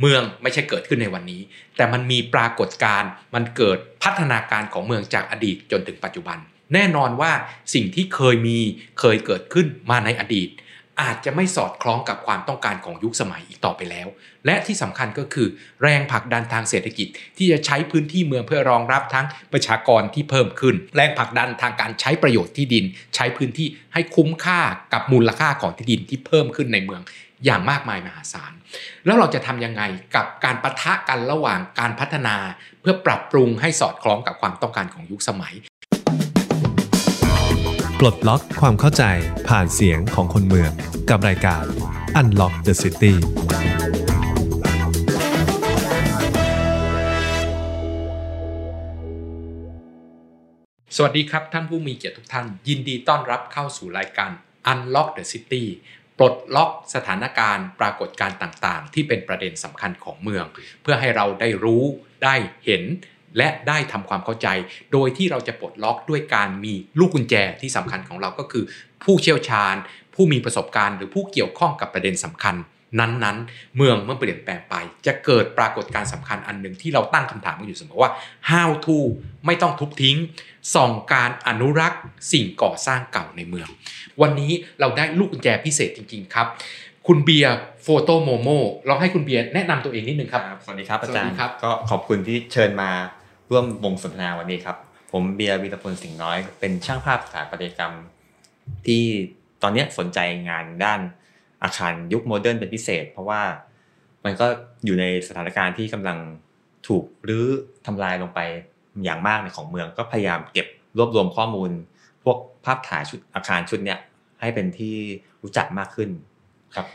เมืองไม่ใช่เกิดขึ้นในวันนี้ แต่มันมีปรากฏการณ์มันเกิดพัฒนาการของเมืองจากอดีตจนถึงปัจจุบัน แน่นอนว่าสิ่งที่เคยมีเคยเกิดขึ้นมาในอดีต อาจจะไม่สอดคล้องกับความต้องการของยุคสมัยอีกต่อไปแล้ว และที่สำคัญก็คือ แรงผลักดันทางเศรษฐกิจ ที่จะใช้พื้นที่เมืองเพื่อรองรับทั้งประชากรที่เพิ่มขึ้น แรงผลักดันทางการใช้ประโยชน์ที่ดิน ใช้พื้นที่ให้คุ้มค่ากับมูลค่าของที่ดินที่เพิ่มขึ้นในเมืองอย่างมากมายมหาศาล แล้วเราจะทำยังไงกับการประทะกันระหว่างการพัฒนา เพื่อปรับปรุงให้สอดคล้องกับความต้องการของยุคสมัยปลดล็อกความเข้าใจผ่านเสียงของคนเมือง กับรายการ Unlock the City สวัสดีครับท่านผู้มีเกียรติทุกท่าน ยินดีต้อนรับเข้าสู่รายการ Unlock the City ปลดล็อกสถานการณ์ปรากฏการณ์ต่างๆ ที่เป็นประเด็นสำคัญของเมือง เพื่อให้เราได้รู้ได้เห็น และได้ทำความเข้าใจ โดยที่เราจะปลดล็อกด้วยการมีลูกกุญแจที่สำคัญของเราก็คือ ผู้เชี่ยวชาญ ผู้มีประสบการณ์ หรือผู้เกี่ยวข้องกับประเด็นสำคัญ นั้นๆ เมืองเมื่อเปลี่ยนแปลงไป จะเกิดปรากฏการณ์สำคัญอันหนึ่งที่เราตั้งคำถามกันอยู่เสมอว่า how to ไม่ต้องทุบทิ้งส่องการอนุรักษ์สิ่งก่อสร้างเก่าในเมือง วันนี้เราได้ลูกกุญแจพิเศษจริง ๆ ครับ คุณเบียร์ Foto_momo เราให้คุณเบียร์แนะนำตัวเองนิดนึงครับ สวัสดีครับอาจารสวัสดีครับก็ขอบคุณที่เชิญมาร่วมวงสนทนาวันนี้ครับ ผมเบียร์วีรพลสิงห์น้อย เป็นช่างภาพสถาปัตยกรรม ที่ตอนเนี้ยสนใจงานด้าน อาคารยุค modern เป็นพิเศษ เพราะว่ามันก็อยู่ในสถานการณ์ที่กำลังถูกรื้อทำลายลงไปอย่างมากในของเมือง ก็พยายามเก็บรวบรวมข้อมูล พวกภาพถ่ายชุดอาคารชุดเนี้ยให้เป็นที่รู้จักมากขึ้นครับ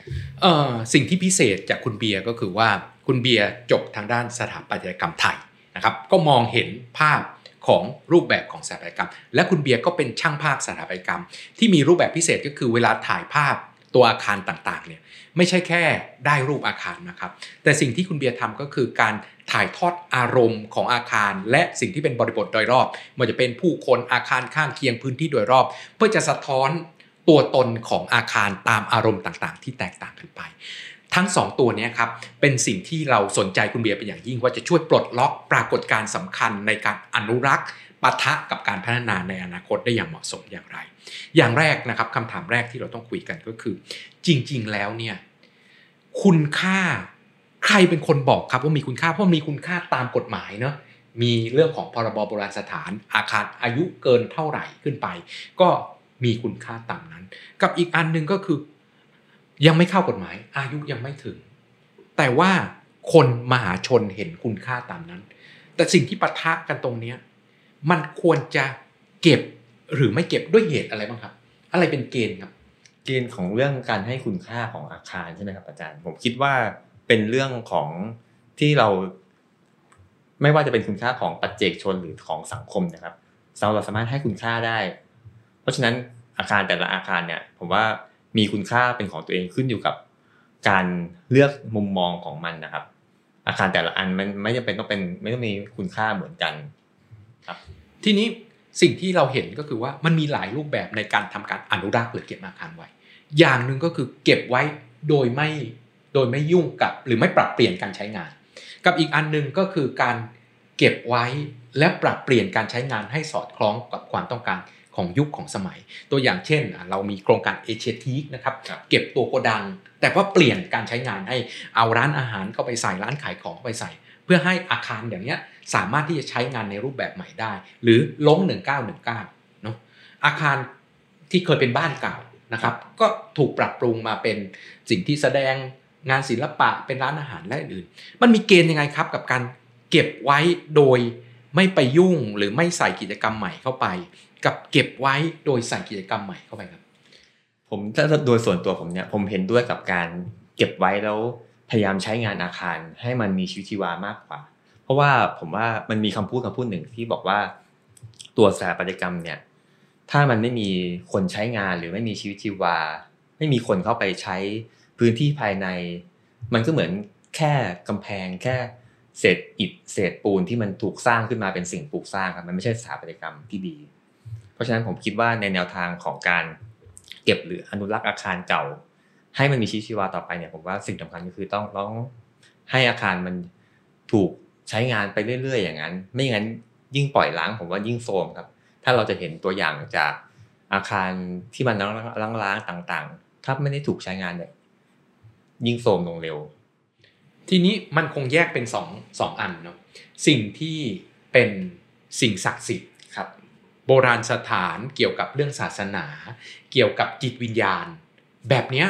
เอ่อสิ่งที่พิเศษจากคุณเบียร์ก็คือว่าคุณเบียร์จบทางด้านสถาปัตยกรรมไทยนะครับก็มองเห็นภาพของรูปแบบของสถาปัตยกรรม และคุณเบียร์ก็เป็นช่างภาพสถาปัตยกรรม ที่มีรูปแบบพิเศษก็คือเวลาถ่ายภาพ ตัวอาคารต่างๆเนี่ยไม่ใช่แค่ได้รูปอาคารนะครับ แต่สิ่งที่คุณเบียร์ทำก็คือการถ่ายทอดอารมณ์ของอาคาร และสิ่งที่เป็นบริบทโดยรอบไมันจะเป็นผู้คนอาคารข้างเคียงพื้นที่โดยรอบ เพื่อจะสะท้อนตัวตนของอาคารตามอารมณ์ต่างๆ ที่แตกต่างกันไป ทั้ง 2 ตัวนี้ครับเป็นสิ่งที่เราสนใจคุณเบียร์เป็นอย่างยิ่งว่าจะช่วยปลดล็อกปรากฏการณ์สำคัญในการอนุรักษ์ ปะทะกับการพัฒนาในอนาคตได้อย่างเหมาะสมอย่างไร อย่างแรกนะครับคำถามแรกที่เราต้องคุยกันก็คือ จริง ๆ แล้วเนี่ยคุณค่าใครเป็นคนบอกครับว่ามีคุณค่าเพราะมีคุณค่าตามกฎหมายเนาะมีเรื่องของพรบโบราณสถาน อาคารอายุเกินเท่าไหร่ขึ้นไป ก็มีคุณค่าตามนั้น กับอีกอันหนึ่งก็คือ ยังไม่เข้ากฎหมาย อายุยังไม่ถึง แต่ว่าคนมหาชนเห็นคุณค่าตามนั้น แต่สิ่งที่ปะทะกันตรงเนี้ย มันควรจะเก็บหรือไม่เก็บด้วยเหตุอะไรบ้างครับ อะไรเป็นเกณฑ์ครับ เกณฑ์ของเรื่องการให้คุณค่าของอาคารใช่ไหมครับอาจารย์ ผมคิดว่าเป็นเรื่องของที่เรา ไม่ว่าจะเป็นคุณค่าของปัจเจกชนหรือของสังคมนะครับเราสามารถให้คุณค่าได้ เพราะฉะนั้นอาคารแต่ละอาคารเนี่ย ผมว่ามีคุณค่าเป็นของตัวเองขึ้นอยู่กับการเลือกมุมมองของมันนะครับ อาคารแต่ละอันมันไม่จำเป็นต้องเป็นไม่ต้องมีคุณค่าเหมือนกัน ทีนี้สิ่งที่เราเห็นก็คือว่ามันมีหลายรูปแบบในการทำการอนุรักษ์หรือเก็บอาคารไว้ อย่างหนึ่งก็คือเก็บไว้โดยไม่โดยไม่ยุ่งกับหรือไม่ปรับเปลี่ยนการใช้งาน กับอีกอันหนึ่งก็คือการเก็บไว้และปรับเปลี่ยนการใช้งานให้สอดคล้องกับความต้องการของยุคของสมัย ตัวอย่างเช่นอะเรามีโครงการเอเชียทีกนะครับครับเก็บตัวโกดัง แต่ว่าเปลี่ยนการใช้งานให้เอาร้านอาหารเข้าไปใส่ร้านขายของเข้าไปใส่ เพื่อให้อาคารอย่างเนี้ย สามารถที่จะใช้งานในรูปแบบใหม่ได้ หรือล้ง1919เนาะอาคารที่เคยเป็นบ้านเก่านะครับก็ถูกปรับปรุงมาเป็นสิ่งที่แสดงงานศิลปะเป็นร้านอาหารและอื่น มันมีเกณฑ์ยังไงครับกับการเก็บไว้โดยไม่ไปยุ่งหรือไม่ใส่กิจกรรมใหม่เข้าไป กับเก็บไว้โดยใส่กิจกรรมใหม่เข้าไปครับ ผมถ้าโดยส่วนตัวผมเนี่ยผมเห็นด้วยกับการเก็บไว้แล้วพยายามใช้งานอาคารให้มันมีชีวิตชีวามากกว่า เพราะว่าผมว่ามันมีคำพูดคำพูดหนึ่งที่บอกว่าตัวสถาปัตยกรรมเนี่ย ถ้ามันไม่มีคนใช้งานหรือไม่มีชีวิตชีวา ไม่มีคนเข้าไปใช้พื้นที่ภายใน มันก็เหมือนแค่กำแพงแค่เศษอิฐเศษปูนที่มันถูกสร้างขึ้นมาเป็นสิ่งปลูกสร้างครับมันไม่ใช่สถาปัตยกรรมที่ดี เพราะฉะนั้นผมคิดว่าในแนวทางของการเก็บหรืออนุรักษ์อาคารเก่า ให้มันมีชีวิตชีวาต่อไปเนี่ยผมว่าสิ่งสำคัญก็คือต้องต้องให้อาคารมันถูก ใช้งานไปเรื่อย ๆ อย่างนั้น ไม่งั้นยิ่งปล่อยล้างผมว่ายิ่งโทรมครับ ถ้าเราจะเห็นตัวอย่างจากอาคารที่มันล้างๆต่างๆ ถ้าไม่ได้ถูกใช้งานเนี่ยยิ่งโทรมลงเร็ว ทีนี้มันคงแยกเป็นสองสองอันเนาะสิ่งที่เป็นสิ่งศักดิ์สิทธิ์ครับ โบราณสถานเกี่ยวกับเรื่องศาสนา เกี่ยวกับจิตวิญญาณ แบบเนี้ย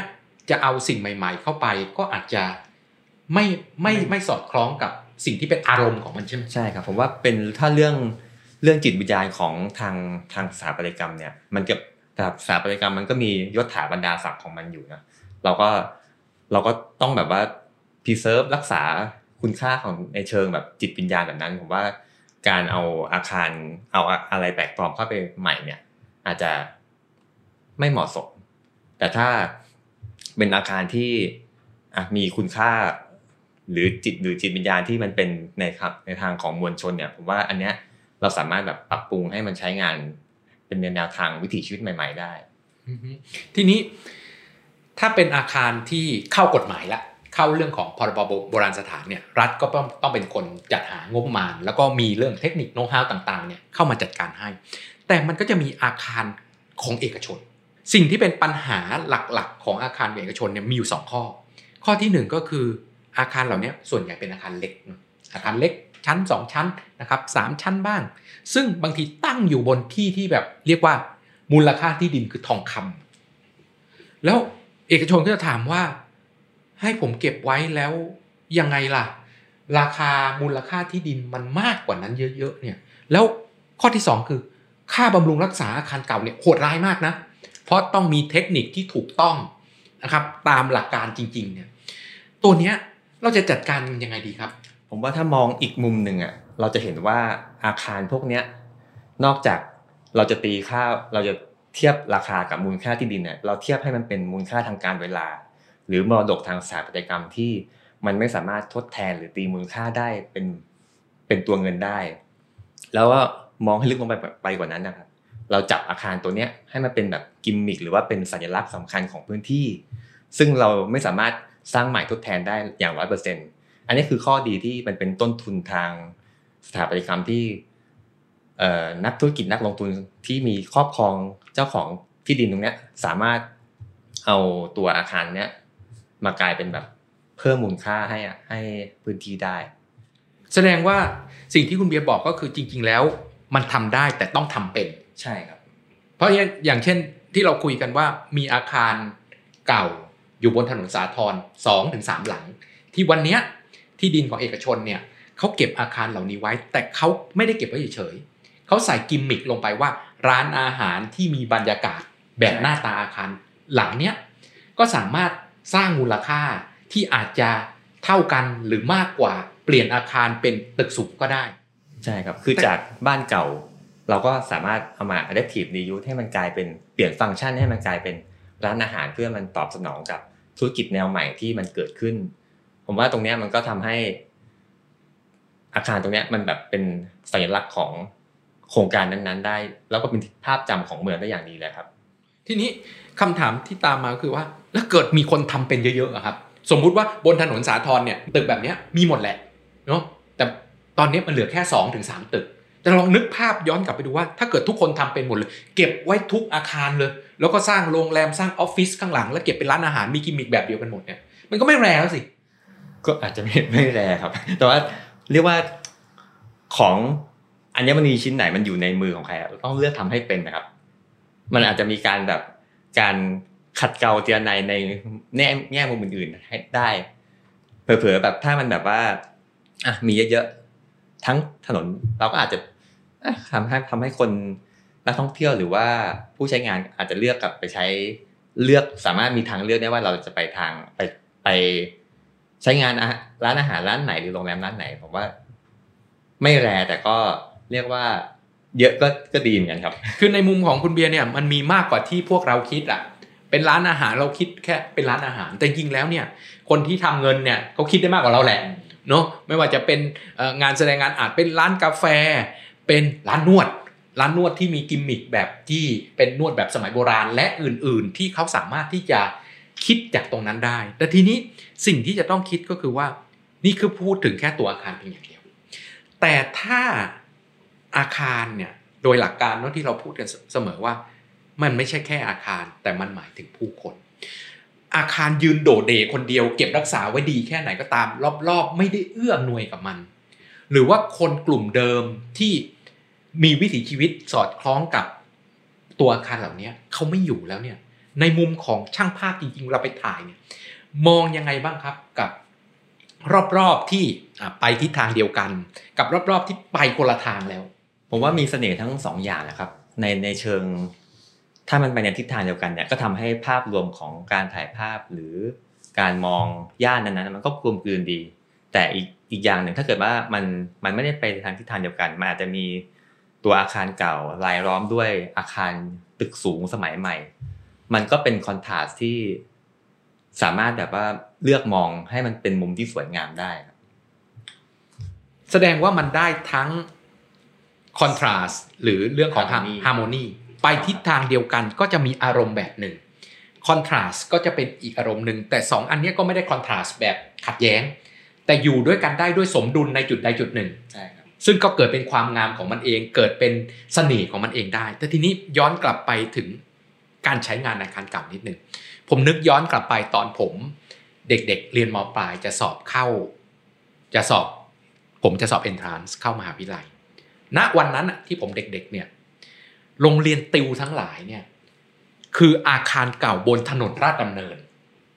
จะเอาสิ่งใหม่ ๆ เข้าไปก็อาจจะไม่ไม่ไม่สอดคล้องกับ สิ่งที่เป็นอารมณ์ของมันใช่ไหมใช่ครับผมว่าเป็นถ้าเรื่องเรื่องจิตวิญญาณของทางทางสถาปัตยกรรมเนี่ย มันกับสถาปัตยกรรมมันก็มียศถาบรรดาศักดิ์ของมันอยู่นะเราก็เราก็ต้องแบบว่า preserve รักษาคุณค่าของในเชิงแบบจิตวิญญาณแบบนั้น ผมว่าการเอาอาคารเอาอะไรแปลกปลอมเข้าไปใหม่เนี่ย อาจจะไม่เหมาะสม แต่ถ้าเป็นอาคารที่มีคุณค่า หรือจิตหรือจิตวิญญาณที่มันเป็นในครับในทางของมวลชนเนี่ยผมว่าอันเนี้ยเราสามารถแบบปรับปรุงให้มันใช้งาน เป็นแนวทางวิถีชีวิตใหม่ ๆ ได้ทีนี้ถ้าเป็นอาคารที่เข้ากฎหมายละเข้าเรื่องของพรบโบราณสถานเนี่ยรัฐก็ต้องต้องเป็นคนจัดหางบประมาณ แล้วก็มีเรื่องเทคนิคโน้ตฮาวต่างๆเนี่ยเข้ามาจัดการให้ แต่มันก็จะมีอาคารของเอกชน สิ่งที่เป็นปัญหาหลักๆ ของอาคารเอกชนเนี่ยมีอยู่ 2 ข้อ ข้อที่ 1 ก็คือ อาคารเหล่านี้ส่วนใหญ่เป็นอาคารเล็ก อาคารเล็กชั้น 2 ชั้นนะครับสามชั้นบ้าง ซึ่งบางทีตั้งอยู่บนที่ที่แบบเรียกว่ามูลค่าที่ดินคือทองคำแล้วเอกชนก็จะถามว่า ให้ผมเก็บไว้แล้วยังไงล่ะ ราคามูลค่าที่ดินมันมากกว่านั้นเยอะๆเนี่ยแล้วข้อที่ 2 คือ ค่าบำรุงรักษาอาคารเก่าเนี่ยโหดร้ายมากนะ เพราะต้องมีเทคนิคที่ถูกต้องนะครับตามหลักการจริงๆเนี่ยตัวเนี้ย เราจะจัดการยังไงดีครับ ผมว่าถ้ามองอีกมุมหนึ่งอะเราจะเห็นว่าอาคารพวกเนี้ยนอกจากเราจะตีค่าเราจะเทียบราคากับมูลค่าที่ดินเนี่ยเราเทียบให้มันเป็นมูลค่าทางการเวลา หรือมรดกทางสถาปัตยกรรมที่มันไม่สามารถทดแทนหรือตีมูลค่าได้เป็นเป็นตัวเงินได้ แล้วก็มองให้ลึกลงไปไปกว่านั้นนะครับ เราจับอาคารตัวเนี้ยให้มันเป็นแบบกิมมิคหรือว่าเป็นสัญลักษณ์สำคัญของพื้นที่ ซึ่งเราไม่สามารถ สร้างใหม่ทดแทนได้อย่างร้อยเปอร์เซ็นต์อันนี้คือข้อดีที่มันเป็นต้นทุนทางสถาปัตยกรรมที่นักธุรกิจนักลงทุนที่มีครอบครองเจ้าของที่ดินตรงเนี้ยสามารถเอาตัวอาคารเนี้ยมากลายเป็นแบบเพิ่มมูลค่าให้ให้พื้นที่ได้ แสดงว่าสิ่งที่คุณเบียร์บอกก็คือจริง ๆ แล้วมันทำได้แต่ต้องทำเป็นใช่ครับ เพราะอย่างเช่นที่เราคุยกันว่ามีอาคารเก่า อยู่บนถนนสาทรสองถึงสามหลัง ที่วันนี้ที่ดินของเอกชนเนี่ยเขาเก็บอาคารเหล่านี้ไว้ แต่เขาไม่ได้เก็บไว้เฉยๆเขาใส่กิมมิคลงไปว่า ร้านอาหารที่มีบรรยากาศแบบหน้าตาอาคารหลังเนี้ยก็สามารถสร้างมูลค่าที่อาจจะเท่ากันหรือมากกว่าเปลี่ยนอาคารเป็นตึกสูงก็ได้ ใช่ครับ คือจากบ้านเก่า เราก็สามารถเอามา adaptive reuse ให้มันกลายเป็นเปลี่ยนฟังก์ชันให้มันกลายเป็นร้านอาหารเพื่อมันตอบสนองกับ ธุรกิจแนวใหม่ที่มันเกิดขึ้น ผมว่าตรงเนี้ยมันก็ทำให้ อาคารตรงเนี้ยมันแบบเป็นสัญลักษณ์ของโครงการนั้นๆ ได้ แล้วก็เป็นภาพจำของเมืองได้อย่างดีเลยครับ ทีนี้คำถามที่ตามมาคือว่า แล้วเกิดมีคนทำเป็นเยอะๆครับ สมมุติว่าบนถนนสาทรเนี่ยตึกแบบเนี้ยมีหมดแหละเนาะแต่ตอนนี้มันเหลือแค่2อถึงสตึก แต่ลองนึกภาพย้อนกลับไปดูว่า ถ้าเกิดทุกคนทำเป็นหมดเลย เก็บไว้ทุกอาคารเลย แล้วก็สร้างโรงแรมสร้างออฟฟิศข้างหลัง แล้วเก็บเป็นร้านอาหารมีกิมมิคแบบเดียวกันหมดเนี่ยมันก็ไม่แรงแล้วสิ ก็อาจจะไม่ไม่แรงครับ แต่ว่าเรียกว่าของอัญมณีชิ้นไหนมันอยู่ในมือของใครเราต้องเลือกทำให้เป็นนะครับ มันอาจจะมีการแบบการขัดเกลาเจรไนในแง่แง่มุมอื่นๆให้ได้เผลอๆแบบถ้ามันแบบว่าอะมีเยอะๆทั้งถนนเราก็อาจจะ ทำให้ทำให้คนนักท่องเที่ยวหรือว่าผู้ใช้งานอาจจะเลือกกลับไปใช้เลือกสามารถมีทางเลือกได้ว่าเราจะไปทางไปไปใช้งานร้านอาหารร้านไหนหรือโรงแรมร้านไหนผมว่า ไม่แรแต่ก็เรียกว่าเยอะก็ก็ดีเหมือนกันครับ คือในมุมของคุณเบียร์เนี่ยมันมีมากกว่าที่พวกเราคิดอะ เป็นร้านอาหารเราคิดแค่เป็นร้านอาหาร แต่จริงแล้วเนี่ย คนที่ทำเงินเนี่ยเขาคิดได้มากกว่าเราแหละเนาะไม่ว่าจะเป็นงานแสดงงานอาจเป็นร้านกาแฟ เป็นร้านนวด ร้านนวดที่มีกิมมิคแบบที่เป็นนวดแบบสมัยโบราณ และอื่นๆ ที่เขาสามารถที่จะคิดจากตรงนั้นได้ แต่ทีนี้สิ่งที่จะต้องคิดก็คือว่า นี่คือพูดถึงแค่ตัวอาคารเพียงอย่างเดียว แต่ถ้าอาคารเนี่ยโดยหลักการเนาะที่เราพูดกันเสมอว่า มันไม่ใช่แค่อาคาร แต่มันหมายถึงผู้คน อาคารยืนโดดเดคนเดียว เก็บรักษาไว้ดีแค่ไหนก็ตาม รอบๆ ไม่ได้เอื้อหน่วยกับมัน หรือว่าคนกลุ่มเดิมที่มีวิถีชีวิตสอดคล้องกับตัวอาคารเหล่านี้เขาไม่อยู่แล้วเนี่ย ในมุมของช่างภาพจริงๆเราไปถ่ายเนี่ยมองยังไงบ้างครับกับรอบๆที่ไปทิศทางเดียวกัน กับรอบๆที่ไปคนละทางแล้ว ผมว่ามีเสน่ห์ทั้งสองอย่างนะครับ ในในเชิง ถ้ามันไปในทิศทางเดียวกันเนี่ยก็ทำให้ภาพรวมของการถ่ายภาพหรือการมองย่านนั้นๆมันก็กลมกลืนดี แต่อีกอีกอย่างหนึ่งถ้าเกิดว่ามันมันไม่ได้ไปทางทิศทางเดียวกันมันอาจจะมีตัวอาคารเก่ารายล้อมด้วยอาคารตึกสูงสมัยใหม่ มันก็เป็นคอนทราสที่สามารถแบบว่าเลือกมองให้มันเป็นมุมที่สวยงามได้ แสดงว่ามันได้ทั้งคอนทราสหรือเรื่องของฮาร์โมนีไปทิศทางเดียวกันก็จะมีอารมณ์แบบหนึ่งคอนทราสก็จะเป็นอีกอารมณ์หนึ่งแต่2อันนี้ก็ไม่ได้คอนทราสแบบขัดแย้ง แต่อยู่ด้วยกันได้ด้วยสมดุลในจุดใดจุดหนึ่งใช่ครับซึ่งก็เกิดเป็นความงามของมันเอง เกิดเป็นเสน่ห์ของมันเองได้ แต่ทีนี้ย้อนกลับไปถึงการใช้งานอาคารเก่านิดหนึ่งผมนึกย้อนกลับไปตอนผมเด็กๆเรียนม.ปลายจะสอบเข้า จะสอบ ผมจะสอบเอนทรานซ์เข้ามหาวิทยาลัย ณวันนั้นที่ผมเด็กๆเนี่ยโรงเรียนติวทั้งหลายเนี่ยคืออาคารเก่าบนถนนราชดำเนิน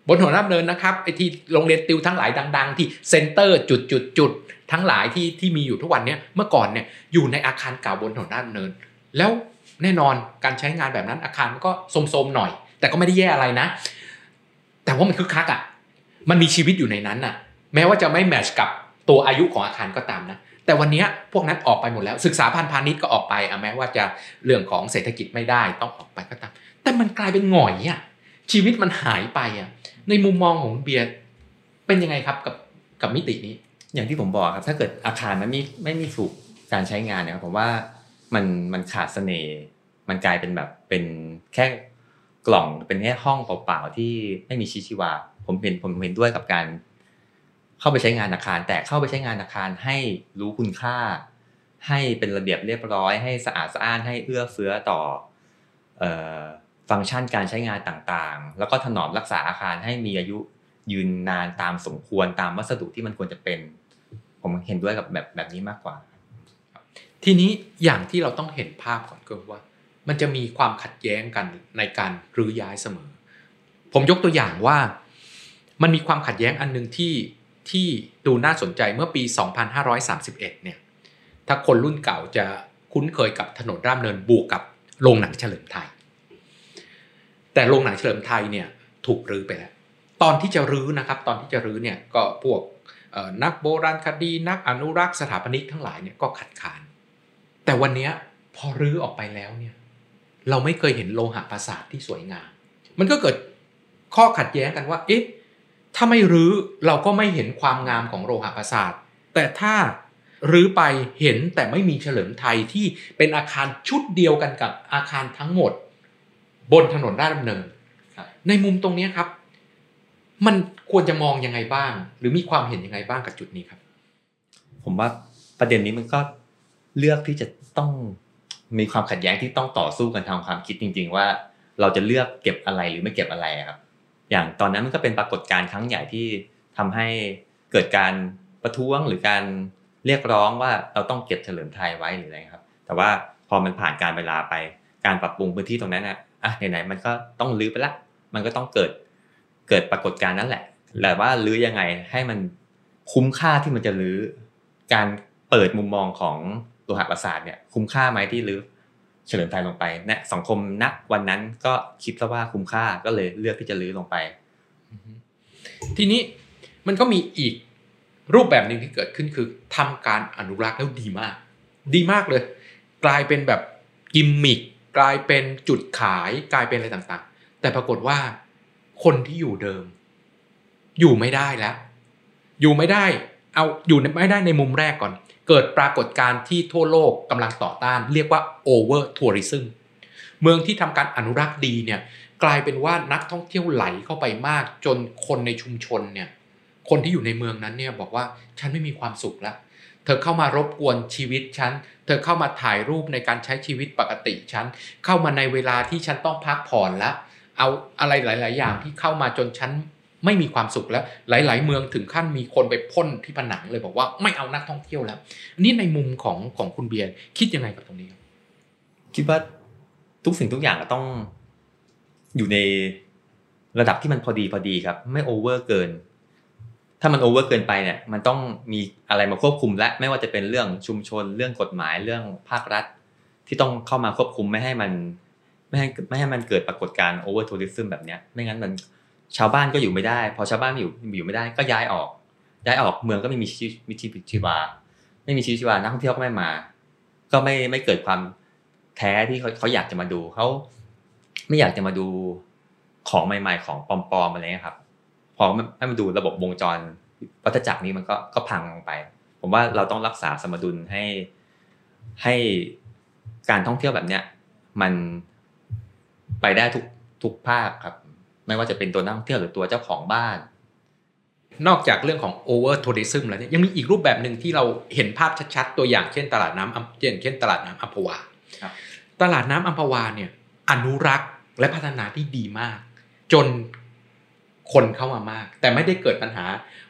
บนถนนราชดำเนินนะครับไอ้ที่โรงเรียนติวทั้งหลายดัง ๆ ที่ center จุดจุดจุดทั้งหลายที่ที่มีอยู่ทุกวันเนี้ยเมื่อก่อนเนี่ยอยู่ในอาคารเก่าบนถนนราชดำเนิน แล้วแน่นอนการใช้งานแบบนั้นอาคารมันก็โทมๆหน่อย แต่ก็ไม่ได้แย่อะไรนะ แต่ว่ามันคึกคักอะมันมีชีวิตอยู่ในนั้นอะ แม้ว่าจะไม่แมชกับตัวอายุของอาคารก็ตามนะแต่วันนี้พวกนั้นออกไปหมดแล้ว ศึกษาพันพาณิชย์ก็ออกไปอะแม้ว่าจะเรื่องของเศรษฐกิจไม่ได้ต้องออกไปก็ตาม แต่มันกลายเป็นหงอยอะชีวิตมันหายไปอะ ในมุมมองของเบียร์เป็นยังไงครับกับกับมิตินี้ อย่างที่ผมบอกครับ ถ้าเกิดอาคารมันไม่ไม่มีถูกการใช้งานเนี่ยผมว่ามันมันขาดเสน่ห์มันกลายเป็นแบบเป็นแค่กล่องเป็นแค่ห้องเปล่าๆที่ไม่มีชีวา ผมเห็นผมเห็นด้วยกับการ เข้าไปใช้งานอาคาร แต่เข้าไปใช้งานอาคารให้รู้คุณค่า ให้เป็นระเบียบเรียบร้อย ให้สะอาดสะอ้านให้เอื้อเฟื้อต่อ ฟังก์ชันการใช้งานต่างๆ แล้วก็ถนอมรักษาอาคารให้มีอายุยืนนานตามสมควรตามวัสดุที่มันควรจะเป็น ผมเห็นด้วยกับแบบแบบนี้มากกว่า ทีนี้อย่างที่เราต้องเห็นภาพก่อนก็ว่า มันจะมีความขัดแย้งกันในการรื้อย้ายเสมอ ผมยกตัวอย่างว่า มันมีความขัดแย้งอันหนึ่งที่ที่ดูน่าสนใจเมื่อปี 2531 เนี่ย ถ้าคนรุ่นเก่าจะคุ้นเคยกับถนนรามเนินบวกกับโรงหนังเฉลิมไทย แต่โรงหนังเฉลิมไทยเนี่ยถูกรื้อไปแล้ว ตอนที่จะรื้อนะครับ ตอนที่จะรื้อเนี่ยก็พวกนักโบราณคดี นักอนุรักษ์สถาปนิกทั้งหลายเนี่ยก็ขัดขาน แต่วันนี้พอรื้อออกไปแล้วเนี่ยเราไม่เคยเห็นโลหะประสาทที่สวยงาม มันก็เกิดข้อขัดแย้งกันว่า เอ๊ะ ถ้าไม่รื้อเราก็ไม่เห็นความงามของโลหะประสาท แต่ถ้ารื้อไปเห็นแต่ไม่มีเฉลิมไทยที่เป็นอาคารชุดเดียวกันกับอาคารทั้งหมด บนถนนราชดำเนินในมุมตรงนี้ครับ มันควรจะมองยังไงบ้าง หรือมีความเห็นยังไงบ้างกับจุดนี้ครับ ผมว่าประเด็นนี้มันก็เลือกที่จะต้องมีความขัดแย้งที่ต้องต่อสู้กันทางความคิดจริง ๆ ว่า เราจะเลือกเก็บอะไรหรือไม่เก็บอะไรครับ อย่างตอนนั้นมันก็เป็นปรากฏการณ์ครั้งใหญ่ที่ทำให้เกิดการประท้วงหรือการเรียกร้องว่าเราต้องเก็บเฉลิมไทยไว้หรืออะไรครับ แต่ว่าพอมันผ่านการเวลาไปการปรับปรุงพื้นที่ตรงนั้นนะ อะไหนๆมันก็ต้องลื้อไปละ มันก็ต้องเกิดเกิดปรากฏการณ์นั้นแหละ แต่ว่าลื้อยังไงให้มันคุ้มค่าที่มันจะลื้อ การเปิดมุมมองของโลหะประสาทเนี่ยคุ้มค่าไหมที่ลื้อเฉลิมไทยลงไปนะสังคมนักวันนั้นก็คิดว่าคุ้มค่าก็เลยเลือกที่จะลื้อลงไป ทีนี้มันก็มีอีกรูปแบบหนึ่งที่เกิดขึ้นคือทำการอนุรักษ์แล้วดีมาก ดีมากเลย กลายเป็นแบบกิมมิค กลายเป็นจุดขายกลายเป็นอะไรต่างๆ แต่ปรากฏว่าคนที่อยู่เดิม อยู่ไม่ได้แล้ว อยู่ไม่ได้ เอาอยู่ไม่ได้ในมุมแรกก่อน เกิดปรากฏการณ์ที่ทั่วโลกกำลังต่อต้าน เรียกว่า over tourism เมืองที่ทำการอนุรักษ์ดีเนี่ยกลายเป็นว่านักท่องเที่ยวไหลเข้าไปมาก จนคนในชุมชนเนี่ยคนที่อยู่ในเมืองนั้นเนี่ยบอกว่าฉันไม่มีความสุขแล้ว เธอเข้ามารบกวนชีวิตฉัน เธอเข้ามาถ่ายรูปในการใช้ชีวิตปกติฉัน เข้ามาในเวลาที่ฉันต้องพักผ่อนล้วเอาอะไรหลาย ๆ อย่างที่เข้ามาจนฉันไม่มีความสุขแล้ว หลาย ๆ เมืองถึงขั้นมีคนไปพ่นที่ผนังเลยบอกว่าไม่เอานักท่องเที่ยวแล้ว นี่ในมุมของของคุณเบียร์คิดยังไงกับตรงนี้ครับคิดว่าทุกสิ่งทุกอย่างก็ต้องอยู่ในระดับที่มันพอดีพอดีครับ ไม่ over เกิน ถ้ามัน over เกินไปเนี่ยมันต้องมีอะไรมาควบคุมและไม่ว่าจะเป็นเรื่องชุมชนเรื่องกฎหมายเรื่องภาครัฐ ที่ต้องเข้ามาควบคุมไม่ให้มัน ไม่ให้ไม่ให้มันเกิดปรากฏการณ์ overtourism แบบเนี้ยไม่งั้นมันชาวบ้านก็อยู่ไม่ได้ พอชาวบ้านอยู่อยู่ไม่ได้ก็ย้ายออก ย้ายออกเมืองก็ไม่มีชีวิตชีวิตชีวาไม่มีชีวิตชีวานักท่องเที่ยวก็ไม่มา ก็ไม่ไม่เกิดความแท้ที่เขาเขาอยากจะมาดูเขาไม่อยากจะมาดูของใหม่ ๆ ของปลอมๆอะไรเงี้ยครับ พอไม่มาดูระบบวงจรวัฏจักรนี้มันก็ก็พังลงไป ผมว่าเราต้องรักษาสมดุลให้ให้การท่องเที่ยวแบบเนี้ยมันไปได้ทุกทุกภาคครับ ไม่ว่าจะเป็นตัวนักท่องเที่ยวหรือตัวเจ้าของบ้าน นอกจากเรื่องของ over tourism แล้วเนี่ยยังมีอีกรูปแบบหนึ่งที่เราเห็นภาพชัดๆ ตัวอย่างเช่นตลาดน้ำอัมเช่นเช่นตลาดน้ำอัมพวาครับตลาดน้ำอัมพวาเนี่ยอนุรักษ์และพัฒนาที่ดีมาก จน คนเข้ามามาก แต่ไม่ได้เกิดปัญหา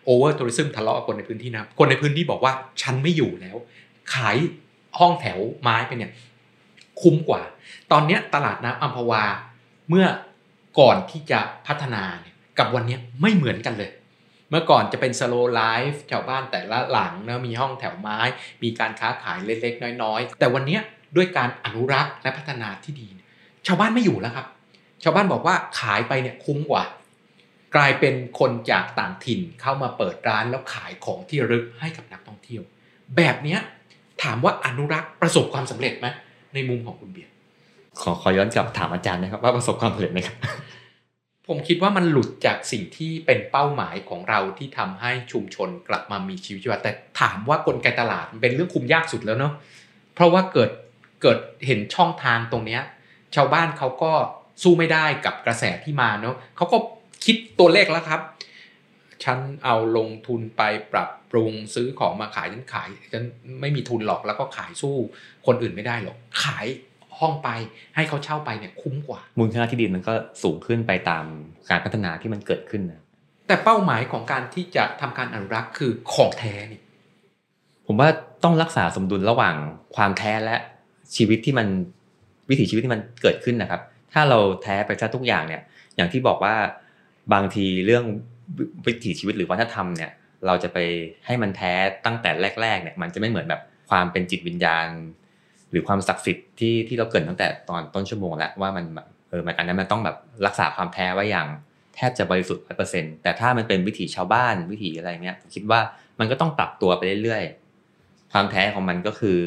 over tourism ทะเลาะกับคนในพื้นที่นะคนในพื้นที่บอกว่าฉันไม่อยู่แล้ว ขายห้องแถวไม้ไปเนี่ยคุ้มกว่า ตอนนี้ตลาดน้ำอัมพวาเมื่อก่อนที่จะพัฒนาเนี่ยกับวันนี้ไม่เหมือนกันเลย เมื่อก่อนจะเป็น slow life ชาวบ้านแต่ละหลังนะมีห้องแถวไม้ มีการค้าขายเล็กๆ น้อยๆ แต่วันนี้ด้วยการอนุรักษ์และพัฒนาที่ดี ชาวบ้านไม่อยู่แล้วครับ ชาวบ้านบอกว่าขายไปเนี่ยคุ้มกว่า กลายเป็นคนจากต่างถิ่นเข้ามาเปิดร้านแล้วขายของที่ระลึกให้กับนักท่องเที่ยว แบบเนี้ยถามว่าอนุรักษ์ประสบความสำเร็จไหมในมุมของคุณเบียร์ขอขอย้อนกลับถามอาจารย์นะครับ ว่าประสบความสำเร็จไหมครับ ผมคิดว่ามันหลุดจากสิ่งที่เป็นเป้าหมายของเราที่ทำให้ชุมชนกลับมามีชีวิตชีวาแต่ถามว่ากลไกตลาดมันเป็นเรื่องคุมยากสุดแล้วเนาะเพราะว่าเกิดเกิดเห็นช่องทางตรงเนี้ยชาวบ้านเขาก็สู้ไม่ได้กับกระแสที่มาเนาะเขาก็ คิดตัวเลขแล้วครับ ฉันเอาลงทุนไปปรับปรุงซื้อของมาขายฉันขายฉันไม่มีทุนหรอกแล้วก็ขายสู้คนอื่นไม่ได้หรอกขายห้องไปให้เขาเช่าไปเนี่ยคุ้มกว่า มูลค่าที่ดินมันก็สูงขึ้นไปตามการพัฒนาที่มันเกิดขึ้นนะแต่เป้าหมายของการที่จะทำการอนุรักษ์คือของแท้นี่ผมว่าต้องรักษาสมดุลระหว่างความแท้และชีวิตที่มันวิถีชีวิตที่มันเกิดขึ้นนะครับ ถ้าเราแท้ไปซะทุกอย่างเนี่ย อย่างที่บอกว่า บางทีเรื่องวิถีชีวิตหรือวัฒนธรรมเนี่ยเราจะไปให้มันแท้ตั้งแต่แรก ๆ เนี่ย มันจะไม่เหมือนแบบความเป็นจิตวิญญาณ หรือความศักดิ์สิทธิ์ที่ที่เราเกิดตั้งแต่ตอนต้นชั่วโมงแล้วว่ามันเออมันอันนั้นมันต้องแบบรักษาความแท้ไว้อย่างแทบจะบริสุทธิ์ร้อยเปอร์เซ็นต์แต่ถ้ามันเป็นวิถีชาวบ้านวิถีอะไรเนี้ยผมคิดว่ามันก็ต้องปรับตัวไปเรื่อยๆความแท้ของมันก็คือ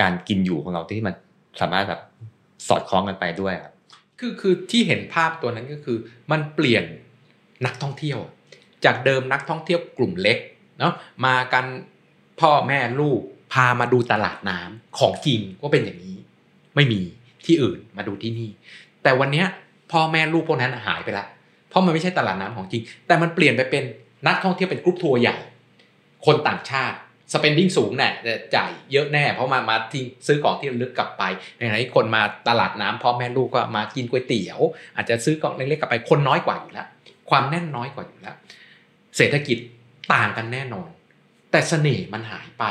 การกินอยู่ของเราที่มันสามารถแบบสอดคล้องกันไปด้วยครับคือคือที่เห็นภาพตัวนั้นก็คือ มันเปลี่ยน นักท่องเที่ยว จากเดิมนักท่องเที่ยวกลุ่มเล็กเนาะมากันพ่อแม่ลูกพามาดูตลาดน้ำของจริงก็เป็นอย่างนี้ ไม่มีที่อื่นมาดูที่นี่ แต่วันนี้พ่อแม่ลูกพวกนั้นหายไปละเพราะมันไม่ใช่ตลาดน้ำของจริง แต่มันเปลี่ยนไปเป็นนักท่องเที่ยวเป็นกรุ๊ปทัวร์ใหญ่ คนต่างชาติ spending สูงแน่แต่จ่ายเยอะแน่ เพราะมามาทิ้งซื้อของที่ระลึกกลับไปในขณะที่คนมาตลาดน้ำพ่อแม่ลูกก็มากินก๋วยเตี๋ยว อาจจะซื้อของเล็กๆกลับไปคนน้อยกว่าอยู่แล้ว ความแน่นน้อยกว่าอยู่แล้ว เศรษฐกิจต่างกันแน่นอน แต่เสน่ห์มันหายไป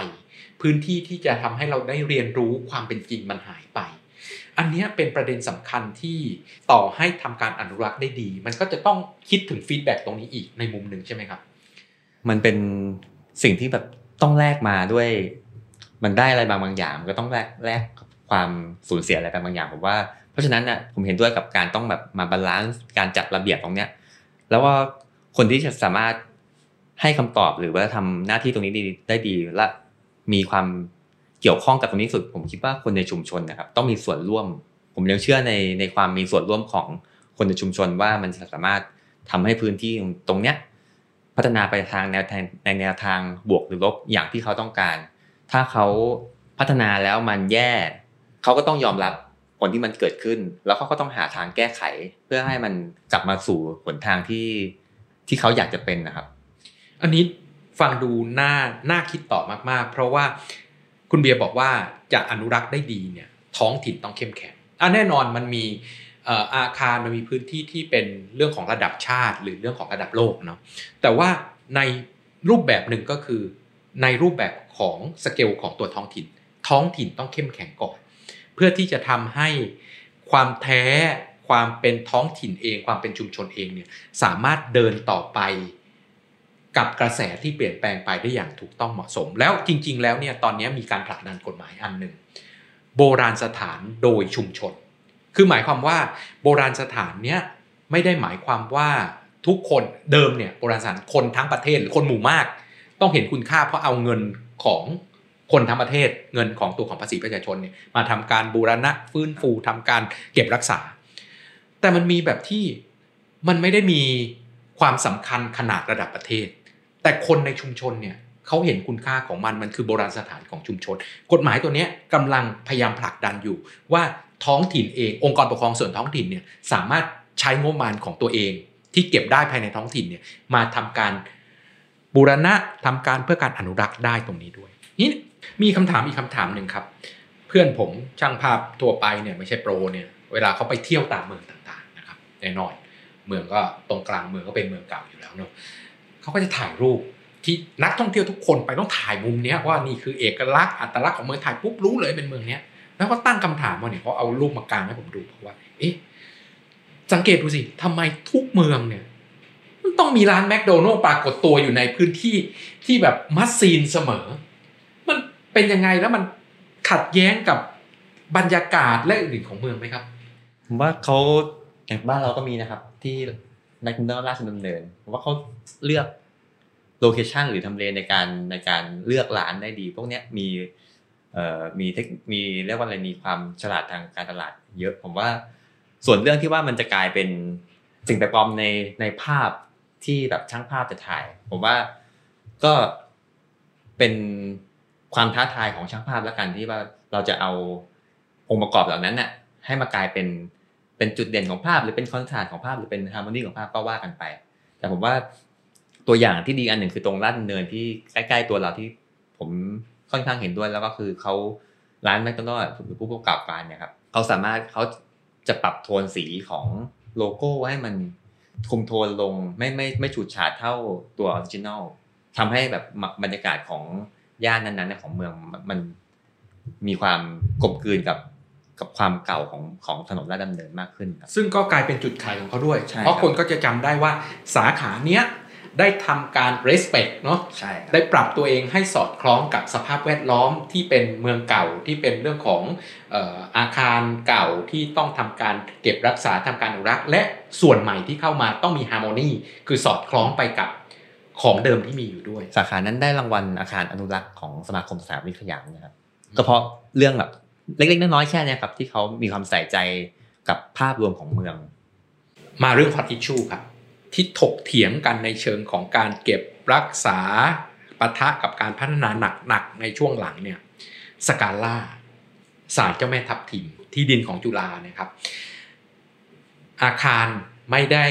พื้นที่ที่จะทำให้เราได้เรียนรู้ความเป็นจริงมันหายไป อันนี้เป็นประเด็นสำคัญที่ต่อให้ทำการอนุรักษ์ได้ดี มันก็จะต้องคิดถึง feedback ตรงนี้อีกในมุมหนึ่งใช่ไหมครับ มันเป็นสิ่งที่แบบต้องแลกมาด้วย มันได้อะไรบางบางอย่าง มันก็ต้องแลกแลกความสูญเสียอะไรไปบางอย่างผมว่า เพราะฉะนั้นน่ะผมเห็นด้วยกับการต้องแบบมาบาลานซ์การจัดระเบียบตรงเนี้ย แล้วว่าคนที่จะสามารถให้คำตอบหรือว่าทำหน้าที่ตรงนี้ดีได้ดีและมีความเกี่ยวข้องกับตรงนี้สุด ผมคิดว่าคนในชุมชนนะครับ ต้องมีส่วนร่วม ผมยังเชื่อในในความมีส่วนร่วมของคนในชุมชนว่ามันจะสามารถทำให้พื้นที่ตรงเนี้ยพัฒนาไปทางแนวในแนวทางบวกหรือลบอย่างที่เขาต้องการ ถ้าเขาพัฒนาแล้วมันแย่ เขาก็ต้องยอมรับ ผลที่มันเกิดขึ้น แล้วเขาก็ต้องหาทางแก้ไข เพื่อให้มันกลับมาสู่หนทางที่ที่เขาอยากจะเป็นนะครับ อันนี้ฟังดูน่าน่าคิดต่อมากๆ เพราะว่าคุณเบียร์บอกว่าจะอนุรักษ์ได้ดีเนี่ยท้องถิ่นต้องเข้มแข็งอะแน่นอนมันมีอาคารมันมีพื้นที่ที่เป็นเรื่องของระดับชาติ หรือเรื่องของระดับโลกเนาะแต่ว่าในรูปแบบหนึ่งก็คือ ในรูปแบบของสเกลของตัวท้องถิ่น ท้องถิ่นต้องเข้มแข็งก่อน เพื่อที่จะทำให้ความแท้ความเป็นท้องถิ่นเอง ความเป็นชุมชนเองเนี่ยสามารถเดินต่อไปกับกระแสที่เปลี่ยนแปลงไปได้อย่างถูกต้องเหมาะสม แล้วจริง ๆ แล้วเนี่ยตอนนี้มีการผลักดันกฎหมายอันหนึ่งโบราณสถานโดยชุมชน คือหมายความว่าโบราณสถานเนี้ยไม่ได้หมายความว่าทุกคนเดิมเนี่ยโบราณสถานคนทั้งประเทศหรือคนหมู่มาก ต้องเห็นคุณค่าเพราะเอาเงินของ คนทั้งประเทศเงินของตัวของภาษีประชาชนเนี่ยมาทำการบูรณะฟื้นฟูทำการเก็บรักษา แต่มันมีแบบที่มันไม่ได้มีความสำคัญขนาดระดับประเทศ แต่คนในชุมชนเนี่ยเขาเห็นคุณค่าของมันมันคือโบราณสถานของชุมชน กฎหมายตัวนี้กำลังพยายามผลักดันอยู่ ว่าท้องถิ่นเอง องค์กรปกครองส่วนท้องถิ่นเนี่ยสามารถใช้งบประมาณของตัวเอง ที่เก็บได้ภายในท้องถิ่นเนี่ยมาทำการบูรณะทำการเพื่อการอนุรักษ์ได้ตรงนี้ด้วยนี่ มีคำถามอีกคำถามหนึ่งครับ เพื่อนผมช่างภาพทั่วไปเนี่ยไม่ใช่โปรเนี่ยเวลาเขาไปเที่ยวตามเมืองต่างๆนะครับแน่นอนเมืองก็ตรงกลางเมืองก็เป็นเมืองเก่าอยู่แล้วเนาะเขาก็จะถ่ายรูปที่นักท่องเที่ยวทุกคนไปต้องถ่ายมุมนี้ว่านี่คือเอกลักษณ์อัตลักษณ์ของเมืองไทยปุ๊บรู้เลยเป็นเมืองเนี้ยแล้วก็ตั้งคำถามว่าเนี่ยเขาเอารูปมากางให้ผมดูเพราะว่า เอ๊ะสังเกตดูสิทำไมทุกเมืองเนี่ย มันต้องมีร้านแมคโดนัลล์ปรากฏตัวอยู่ในพื้นที่ที่แบบมัสซีนเสมอ เป็นยังไงแล้วมันขัดแย้งกับบรรยากาศและอื่นๆของเมืองไหมครับ ผมว่าเขาอย่างบ้านเราก็มีนะครับ ที่แมคโดนัลล์ราชดำเนินผมว่าเขาเลือกโลเคชันหรือทำเลในการในการเลือกร้านได้ดี พวกเนี้ยมีเอ่อมีเทคมีเรียกว่าอะไรมีความฉลาดทางการตลาดเยอะ ผมว่าส่วนเรื่องที่ว่ามันจะกลายเป็นสิ่งแปลกปลอมในในภาพที่แบบช่างภาพจะถ่าย ผมว่าก็เป็น ความท้าทายของช่างภาพแล้วกันที่ว่าเราจะเอาองค์ประกอบเหล่านั้นน่ะให้มากลายเป็นเป็นจุดเด่นของภาพ หรือเป็น contrast ของภาพหรือเป็น harmony ของภาพก็ว่ากันไป แต่ผมว่าตัวอย่างที่ดีอันหนึ่งคือตรงราชดำเนินที่ใกล้ๆตัวเราที่ผมค่อนข้างเห็นด้วยแล้วก็คือเขาร้านแมคโดนัลด์หรือผู้ประกอบการเนี่ยครับเขาสามารถเขาจะปรับโทนสีของโลโก้ให้มันคุมโทนลงไม่ไม่ไม่ฉูดฉาดเท่าตัว originalทำให้แบบบรรยากาศของ ย่านนั้นๆของเมืองมันมีความกลมกลืนกับกับความเก่าของของถนนลาดดำเนินมากขึ้นครับซึ่งก็กลายเป็นจุดขายของเขาด้วยใช่เพราะครับคนก็จะจำได้ว่าสาขาเนี้ยได้ทำการ respect เนาะใช่ได้ปรับตัวเองให้สอดคล้องกับสภาพแวดล้อมที่เป็นเมืองเก่าที่เป็นเรื่องของเอ่ออาคารเก่าที่ต้องทำการเก็บรักษาทำการอนุรักษ์ และส่วนใหม่ที่เข้ามาต้องมีฮาร์โมนีคือสอดคล้องไปกับ ของเดิมที่มีอยู่ด้วย สาขานั้นได้รางวัลอาคารอนุรักษ์ของสมาคมสถาปนิกสยามนะครับก็เพราะเรื่องแบบเล็กๆน้อยๆแค่เนี้ยครับที่เขามีความใส่ใจกับภาพรวมของเมือง มาเรื่อง hot issue ครับ ที่ถกเถียงกันในเชิงของการเก็บรักษาปะทะกับการพัฒนาหนักๆในช่วงหลังเนี่ยสกาล่าศาลเจ้าแม่ทับทิมที่ดินของจุฬาเนี่ยครับ อาคารไม่ได้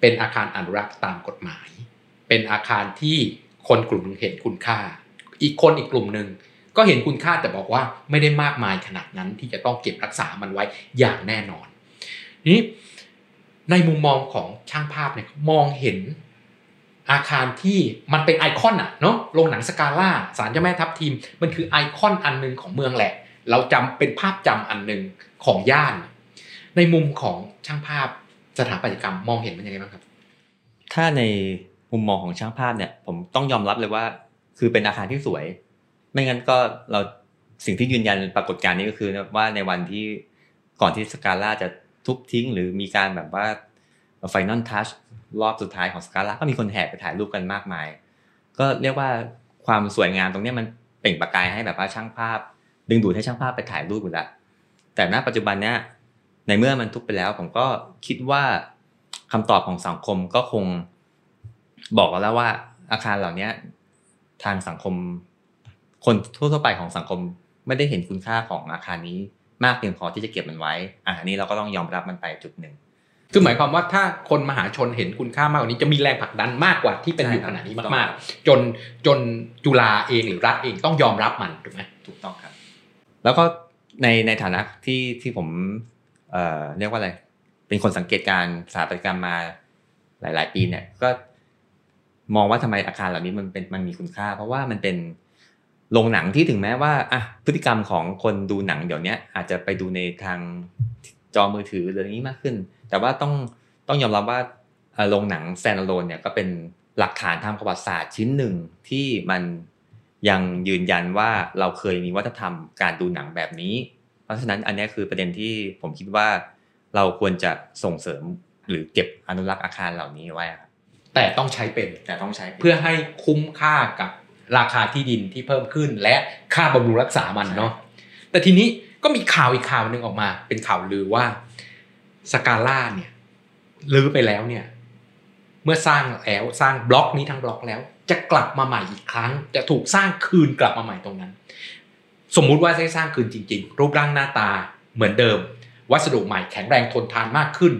เป็นอาคารอนุรักษ์ตามกฎหมาย เป็นอาคารที่คนกลุ่มหนึงเห็นคุณค่า อีกคนอีกกลุ่มหนึ่งก็เห็นคุณค่าแต่บอกว่าไม่ได้มากมายขนาดนั้นที่จะต้องเก็บรักษามันไว้อย่างแน่นอนนี้ในมุมมองของช่างภาพเนี่ยมองเห็นอาคารที่มันเป็นไอคอนอะเนาะโรงหนังสกาล่าศาลเจ้าแม่ทับทิม มันคือไอคอนอันหนึ่งของเมืองแหละ เราจำเป็นภาพจำอันหนึ่งของย่าน ในมุมของช่างภาพสถาปัตยกรรมมองเห็นมันยังไงบ้างครับ ถ้าใน มุมมองของช่างภาพเนี่ย ผมต้องยอมรับเลยว่า คือเป็นอาคารที่สวย ไม่งั้นก็เราสิ่งที่ยืนยันปรากฏการณ์นี้ก็คือว่าในวันที่ก่อนที่สกาล่าจะทุบทิ้ง หรือมีการแบบว่าไฟนอลทัชรอบสุดท้ายของสกาล่าก็มีคนแห่ไปถ่ายรูปกันมากมาย ก็เรียกว่าความสวยงามตรงนี้มันเปล่งประกายให้แบบว่าช่างภาพ ดึงดูดให้ช่างภาพไปถ่ายรูปอยู่แล้วแต่ณปัจจุบันเนี้ยในเมื่อมันทุบไปแล้ว ผมก็คิดว่าคำตอบของสังคมก็คง บอกแล้วว่าอาคารเหล่านี้ทางสังคม คนทั่วๆไปของสังคมไม่ได้เห็นคุณค่าของอาคารนี้มากเพียงพอที่จะเก็บมันไว้อ่าอันนี้เราก็ต้องยอมรับมันไปจุดหนึ่งคือหมายความว่าถ้าคนมหาชนเห็นคุณค่ามากกว่านี้จะมีแรงผลักดันมากกว่าที่เป็นอยู่ใช่ครับขณะนี้ถูกต้องมากๆ จนจนจุฬาเองหรือรัฐเองต้องยอมรับมันถูกไหมถูกต้องครับ แล้วก็ในในฐานะที่ที่ผมเอ่อเรียกว่าอะไร เป็นคนสังเกตการณ์สถาปัตยกรรมมาหลาย ๆ ปีเนี่ย ก็ มองว่าทำไมอาคารเหล่านี้มันเป็นมันมีคุณค่า เพราะว่ามันเป็นโรงหนังที่ถึงแม้ว่าอะพฤติกรรมของคนดูหนังเดี๋ยวนี้อาจจะไปดูในทางจอมือถือหรืออะไรนี้มากขึ้น แต่ว่าต้องต้องยอมรับว่าโรงหนังแซนโลนเนี่ยก็เป็นหลักฐานทางประวัติศาสตร์ชิ้นหนึ่งที่มันยังยืนยันว่าเราเคยมีวัฒนธรรมการดูหนังแบบนี้ เพราะฉะนั้นอันนี้คือประเด็นที่ผมคิดว่าเราควรจะส่งเสริมหรือเก็บอนุรักษ์อาคารเหล่านี้ไว้ครับ แต่ต้องใช้เป็นแต่ต้องใช้เพื่อให้คุ้มค่ากับราคาที่ดินที่เพิ่มขึ้น และค่าบำรุงรักษามันเนาะแต่ทีนี้ก็มีข่าวอีกข่าวหนึ่งออกมา เป็นข่าวลือว่าสกาล่าเนี่ยลือไปแล้วเนี่ย เมื่อสร้างแล้วสร้างบล็อกนี้ทั้งบล็อกแล้ว จะกลับมาใหม่อีกครั้ง จะถูกสร้างคืนกลับมาใหม่ตรงนั้น สมมุติว่าได้สร้างคืนจริง ๆ รูปร่างหน้าตาเหมือนเดิม วัสดุใหม่แข็งแรงทนทานมากขึ้น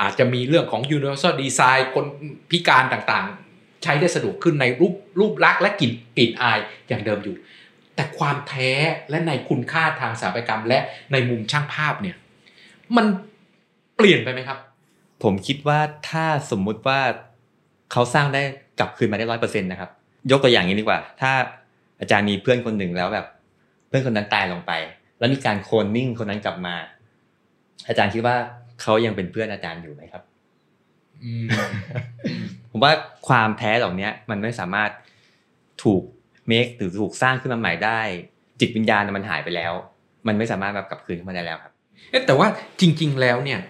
อาจจะมีเรื่องของ universal design คนพิการต่างๆ ใช้ได้สะดวกขึ้นในรูปรูปลักษณ์และกลิ่นกลิ่นอายอย่างเดิมอยู่ แต่ความแท้และในคุณค่าทางสถาปัตยกรรม และในมุมช่างภาพเนี่ยมันเปลี่ยนไปไหมครับ ผมคิดว่าถ้าสมมุติว่าเขาสร้างได้กลับคืนมาได้ร้อยเปอร์เซ็นต์นะครับ ยกตัวอย่างนี้ดีกว่า ถ้าอาจารย์มีเพื่อนคนหนึ่งแล้วแบบ เพื่อนคนนั้นตายลงไป แล้วมีการโคลนนิ่งคนนั้นกลับมา อาจารย์คิดว่า เขายังเป็นเพื่อนอาจารย์อยู่ไหมครับอืมผมว่าความแท้เหล่านี้มันไม่สามารถถูกเมคหรือถูกสร้างขึ้นมาใหม่ได้ จิตวิญญาณมันหายไปแล้ว มันไม่สามารถแบบกลับคืนขึ้นมาได้แล้วครับเอ๊ะแต่ว่าจริง ๆ แล้วเนี่ย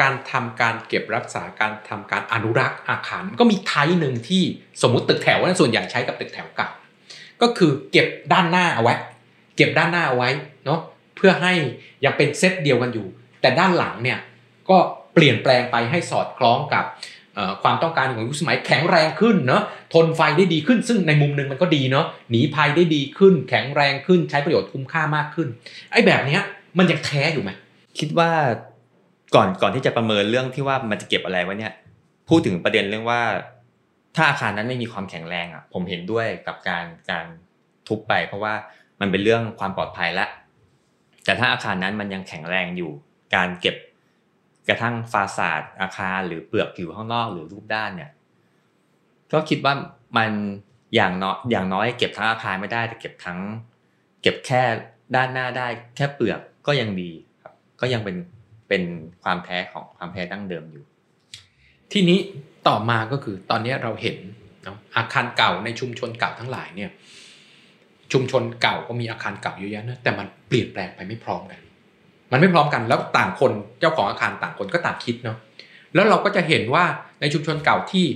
การทำการเก็บรักษาการทำการอนุรักษ์อาคารมันก็มีไทป์หนึ่งที่สมมุติตึกแถวนะส่วนใหญ่ใช้กับตึกแถวเก่าก็คือเก็บด้านหน้าเอาไว้ เก็บด้านหน้าเอาไว้เนาะเพื่อให้ยังเป็นเซตเดียวกันอยู่ แต่ด้านหลังเนี่ย ก็เปลี่ยนแปลงไปให้สอดคล้องกับความต้องการของยุคสมัยแข็งแรงขึ้นเนาะทนไฟได้ดีขึ้น ซึ่งในมุมหนึ่งมันก็ดีเนาะหนีภัยได้ดีขึ้น แข็งแรงขึ้นใช้ประโยชน์คุ้มค่ามากขึ้น ไอ้แบบเนี้ยมันยังแท้อยู่ไหมคิดว่าก่อนก่อนที่จะประเมินเรื่องที่ว่ามันจะเก็บอะไรว้เนี่ยพูดถึงประเด็นเรื่องว่า ถ้าอาคารนั้นไม่มีความแข็งแรงอะ ผมเห็นด้วยกับการการทุบไป เพราะว่ามันเป็นเรื่องความปลอดภัยละแต่ถ้าอาคารนั้นมันยังแข็งแรงอยู่ การเก็บ กระทั่งฟาสาดอาคารหรือเปลือกผิวข้างนอกหรือรูปด้านเนี่ย ก็คิดว่ามันอย่างน้อยอย่างน้อยเก็บทั้งอาคารไม่ได้แต่เก็บทั้ง เก็บแค่ด้านหน้าได้ แค่เปลือกก็ยังดีครับ ก็ยังเป็นเป็นความแท้ของความแท้ดั้งเดิมอยู่ ที่นี้ต่อมาก็คือตอนนี้เราเห็นอาคารเก่าในชุมชนเก่าทั้งหลายเนี่ย ชุมชนเก่าก็มีอาคารเก่าเยอะแยะนะแต่มันเปลี่ยนแปลงไปไม่พร้อมกัน มันไม่พร้อมกันแล้วต่างคนเจ้าของอาคารต่างคนก็ต่างคิดเนาะแล้วเราก็จะเห็นว่าในชุมชนเก่าที่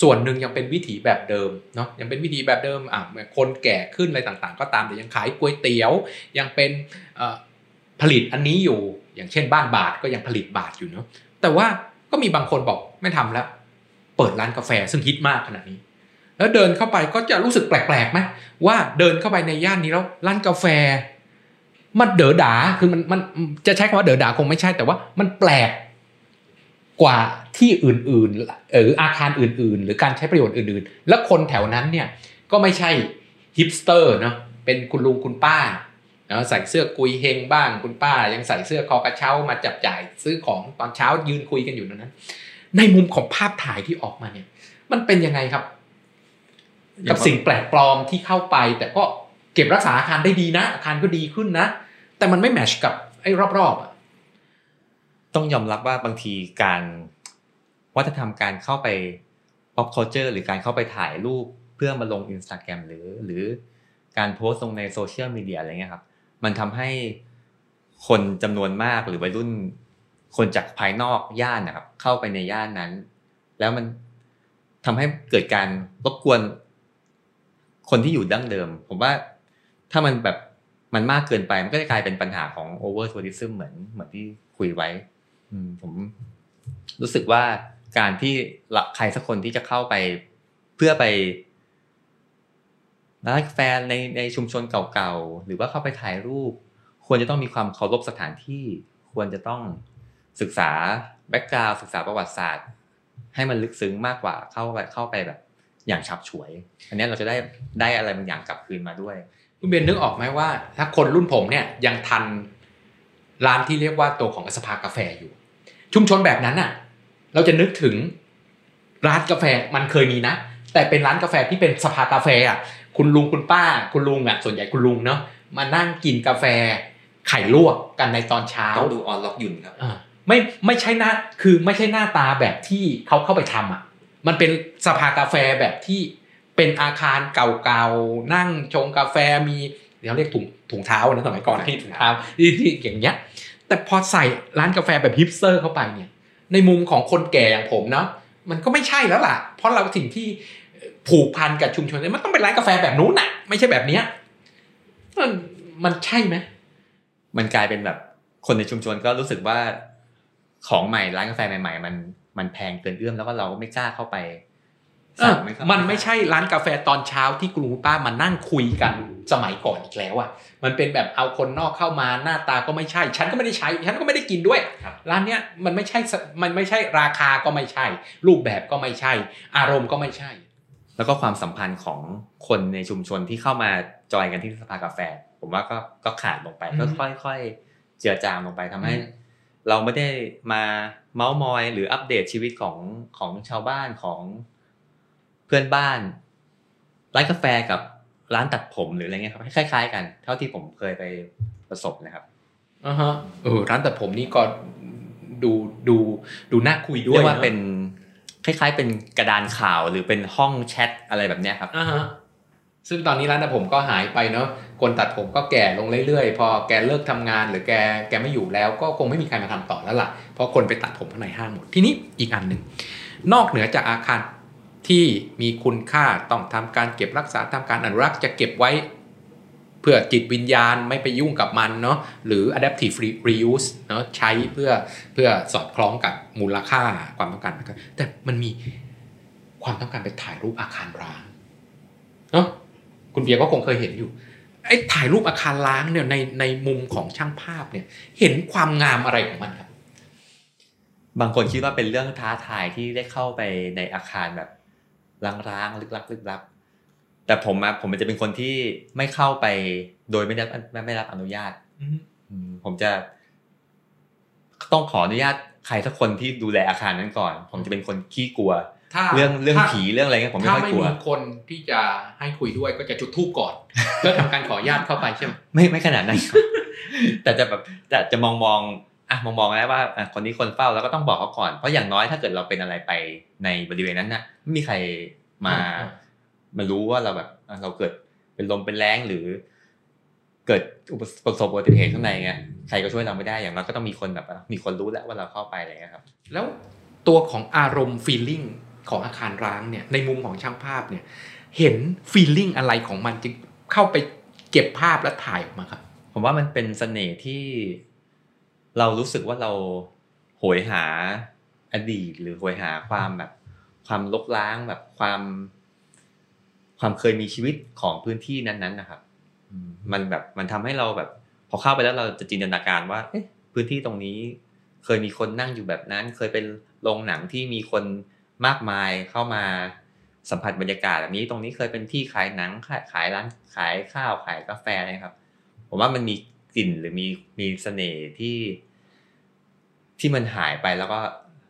ส่วนหนึ่งยังเป็นวิถีแบบเดิมเนาะยังเป็นวิถีแบบเดิมอะคนแก่ขึ้นอะไรต่างๆ ก็ตามแต่ยังขายก๋วยเตี๋ยว ยังเป็นผลิตอันนี้อยู่ อย่างเช่นบ้านบาทก็ยังผลิตบาทอยู่เนาะแต่ว่าก็มีบางคนบอกไม่ทำแล้ว เปิดร้านกาแฟซึ่งฮิตมากขนาดนี้ แล้วเดินเข้าไปก็จะรู้สึกแปลกๆไหมว่าเดินเข้าไปในย่านนี้แล้วร้านกาแฟ มันเด๋อดาคือมันมันจะใช้คำว่าเด๋อดาคงไม่ใช่แต่ว่ามันแปลกกว่าที่อื่นๆเอออาคารอื่น ๆ หรือการใช้ประโยชน์อื่น ๆ แล้วคนแถวนั้นเนี่ยก็ไม่ใช่ฮิปสเตอร์เนาะเป็นคุณลุงคุณป้าเนาะใส่เสื้อกุยเฮงบ้างคุณป้า ยังใส่เสื้อคอกระเช้ามาจับจ่ายซื้อของตอนเช้ายืนคุยกันอยู่ตรงนั้น ในมุมของภาพถ่ายที่ออกมาเนี่ย มันเป็นยังไงครับ กับสิ่งแปลกปลอมที่เข้าไปแต่ก็ เก็บรักษาอาคารได้ดีนะ อาคารก็ดีขึ้นนะ แต่มันไม่แมชกับไอ้รอบๆอะต้องยอมรับว่าบางทีการวัฒนธรรมการเข้าไป pop culture หรือการเข้าไปถ่ายรูปเพื่อมาลง Instagram หรือ หรือการโพสต์ลงในโซเชียลมีเดียอะไรเงี้ยครับ มันทำให้คนจำนวนมากหรือวัยรุ่น คนจากภายนอกย่านนะครับ เข้าไปในย่านนั้น แล้วมันทำให้เกิดการรบกวน คนที่อยู่ดั้งเดิม ผมว่า ถ้ามันแบบมันมากเกินไปมันก็จะกลายเป็นปัญหาของ over tourism เหมือนเหมือนที่คุยไว้ผมรู้สึกว่าการที่ใครสักคนที่จะเข้าไปเพื่อไปร้านกาแฟในในชุมชนเก่าๆ หรือว่าเข้าไปถ่ายรูป ควรจะต้องมีความเคารพสถานที่ ควรจะต้องศึกษาแบ็กกราวศึกษาประวัติศาสตร์ ให้มันลึกซึ้งมากกว่าเข้าไปเข้าไปแบบ อย่างฉับฉวย อันนี้เราจะได้ได้อะไรบางอย่างกลับคืนมาด้วย คุณเบนนึกออกไหมว่า ถ้าคนรุ่นผมเนี่ยยังทันร้านที่เรียกว่าตัวของสภากาแฟอยู่ ชุมชนแบบนั้นอะ เราจะนึกถึงร้านกาแฟมันเคยมีนะ แต่เป็นร้านกาแฟที่เป็นสภากาแฟอะคุณลุงคุณป้า คุณลุงอะส่วนใหญ่คุณลุงเนาะมานั่งกินกาแฟไข่ลวกกันในตอนเช้าต้องดูออนล็อกยุ่นครับอ่าไม่ไม่ใช่หน้าคือไม่ใช่หน้าตาแบบที่เขาเข้าไปทำอะ มันเป็นสภากาแฟแบบที่ เป็นอาคารเก่าๆนั่งชงกาแฟมีเดี๋ยวเรียกถุงถุงเท้านะสมัยก่อนที่ถุงเท้าที่ที่อย่างเงี้ย แต่พอใส่ร้านกาแฟแบบฮิปสเตอร์เข้าไปเนี่ย ในมุมของคนแก่อย่างผมเนาะมันก็ไม่ใช่แล้วล่ะ เพราะเราสิ่งที่ผูกพันกับชุมชนเนี่ยมันต้องเป็นร้านกาแฟแบบนู้นน่ะ ไม่ใช่แบบเนี้ยมันมันใช่ไหมมันกลายเป็นแบบคนในชุมชนก็รู้สึกว่าของใหม่ร้านกาแฟใหม่ ๆ มันมันแพงเกินเอื้อมแล้วก็เราก็ไม่กล้าเข้าไปเออสั่งเข้า มันไม่ใช่ร้านกาแฟตอนเช้าที่กรุงป้ามานั่งคุยกันสมัยก่อนอีกแล้วอะมันเป็นแบบเอาคนนอกเข้ามาหน้าตาก็ไม่ใช่ ฉันก็ไม่ได้ใช้ ฉันก็ไม่ได้กินด้วยครับร้านเนี้ยมันไม่ใช่สมันไม่ใช่ราคาก็ไม่ใช่ รูปแบบก็ไม่ใช่ อารมณ์ก็ไม่ใช่ แล้วก็ความสัมพันธ์ของคนในชุมชนที่เข้ามาจอยกันที่สภากาแฟ ผมว่าก็ก็ขาดลงไปอืมก็ค่อยๆเจือจางลงไปทำให้อืมเราไม่ได้มาเมาส์มอย หรืออัปเดตชีวิตของของชาวบ้านของเพื่อนบ้าน ร้านกาแฟกับร้านตัดผมหรืออะไรเงี้ยครับคล้าย ๆ กัน เท่าที่ผมเคยไปประสบนะครับอ่าฮะเออร้านตัดผมนี่ก็ดูดูดูน่าคุยด้วเรียยกว่าอะเป็นคล้ายๆ เป็นกระดานข่าวหรือเป็นห้องแชทอะไรแบบเนี้ยครับอ่าฮะซึ่งตอนนี้ร้านตัดผมก็หายไปเนาะคนตัดผมก็แก่ลงเรื่อยๆ พอแกเลิกทำงานหรือแกแกไม่อยู่แล้ว ก็คงไม่มีใครมาทำต่อแล้วล่ะเพราะคนไปตัดผมข้างในห้างหมดทีนี้อีกอันหนึ่งนอกเหนือจากอาคาร ที่มีคุณค่าต้องทำการเก็บรักษาทำการอนุรักษ์จะเก็บไว้ เพื่อจิตวิญญาณไม่ไปยุ่งกับมันเนาะหรือ adaptive re- reuse เนาะใช้เพื่อเพื่อสอดคล้องกับมูลค่าความต้องการ แต่มันมีความต้องการไปถ่ายรูปอาคารร้างเนาะคุณเบียร์ก็คงเคยเห็นอยู่ไอ้ถ่ายรูปอาคารร้างเนี่ยในในมุมของช่างภาพเนี่ยเห็นความงามอะไรของมันครับ บางคนคิดว่าเป็นเรื่องท้าทายที่ได้เข้าไปในอาคารแบบ ร้างๆลึกลับลึกลับแต่ผมอะผมจะเป็นคนที่ไม่เข้าไปโดยไม่ได้ไม่ไม่รับอนุญาตอืมผมจะ ต้องขออนุญาตใครสักคนที่ดูแลอาคารนั้นก่อน ผมจะเป็นคนขี้กลัวถ้าเรื่องเรื่องถ้าผีเรื่องอะไรเงี้ยผมไม่ถ้าค่อยไม่กลัวมีคนที่จะให้คุยด้วยก็จะจุดธูปก่อน เพื่อทำการขออนุญาตเข้าไปใช่ไหมไม่ไม่ขนาดนั้นครับแต่จะแบบแต่จะมองมอง อะมองมองแล้วว่าอะคนนี้คนเฝ้าแล้วก็ต้องบอกเขาก่อนเพราะอย่างน้อยถ้าเกิดเราเป็นอะไรไปในบริเวณนั้นน่ะไม่มีใครมาอ่ามารู้ว่าเราแบบอะเราเกิดเป็นลมเป็นแรงหรือ เกิดอุปประสบอุบัติเหตุข้างในเงี้ยใครก็ช่วยเราไม่ได้อย่างน้อยก็ต้องมีคนแบบ มีคนรู้แล้วว่าเราเข้าไปอะไรเงี้ยครับ แล้วตัวของอารมณ์ feeling ของอาคารร้างเนี่ย ในมุมของช่างภาพเนี่ย เห็น feeling อะไรของมันจึงเข้าไปเก็บภาพและถ่ายออกมาครับ ผมว่ามันเป็นเสน่ห์ที่ เรารู้สึกว่าเราโหยหาอดีตหรือโหยหาความแบบ ความลกล้างแบบความ ความเคยมีชีวิตของพื้นที่นั้นๆนะครับมันแบบมันทำให้เราแบบ พอเข้าไปแล้วเราจะจินตนาการว่าเอ๊ะพื้นที่ตรงนี้ เคยมีคนนั่งอยู่แบบนั้น เคยเป็นโรงหนังที่มีคนมากมายเข้ามาสัมผัสบรรยากาศแบบนี้ ตรงนี้เคยเป็นที่ขายหนังขายร้านขายข้าวขายกาแฟอะครับ ผมว่ามันมี กลิ่นหรือมีมีเสน่ห์ที่ ที่มันหายไปแล้วก็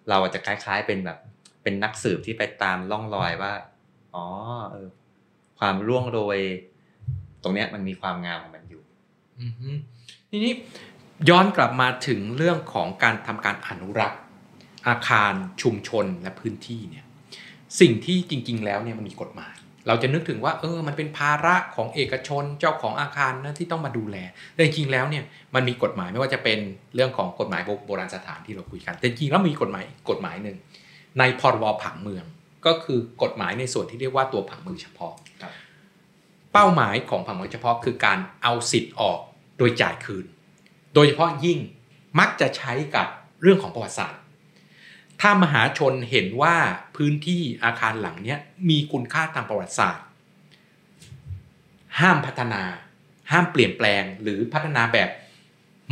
เราอาจจะคล้าย ๆ เป็นแบบ เป็นนักสืบที่ไปตามล่องรอยว่า อ๋อเออ ความร่วงโรยตรงเนี้ยมันมีความงามของมันอยู่อือฮึทีนี้ย้อนกลับมาถึงเรื่องของการทำการอนุรักษ์ อาคารชุมชนและพื้นที่เนี่ย สิ่งที่จริง ๆ แล้วเนี่ยมันมีกฎหมาย เราจะนึกถึงว่าเออมันเป็นภาระของเอกชนเจ้าของอาคารนะที่ต้องมาดูแล แต่จริงๆแล้วเนี่ยมันมีกฎหมายไม่ว่าจะเป็นเรื่องของกฎหมายโบราณสถานที่เราคุยกัน แต่จริงแล้วมีกฎหมายกฎหมายหนึ่งในพรบผังเมือง ก็คือกฎหมายในส่วนที่เรียกว่าตัวผังเมืองเฉพาะเป้าหมายของผังเมืองเฉพาะ คือการเอาสิทธิ์ออกโดยจ่ายคืน โดยเฉพาะยิ่งมักจะใช้กับเรื่องของประวัติศาสตร์ ถ้ามหาชนเห็นว่าพื้นที่อาคารหลังนี้มีคุณค่าทางประวัติศาสตร์ ห้ามพัฒนา ห้ามเปลี่ยนแปลงหรือพัฒนาแบบ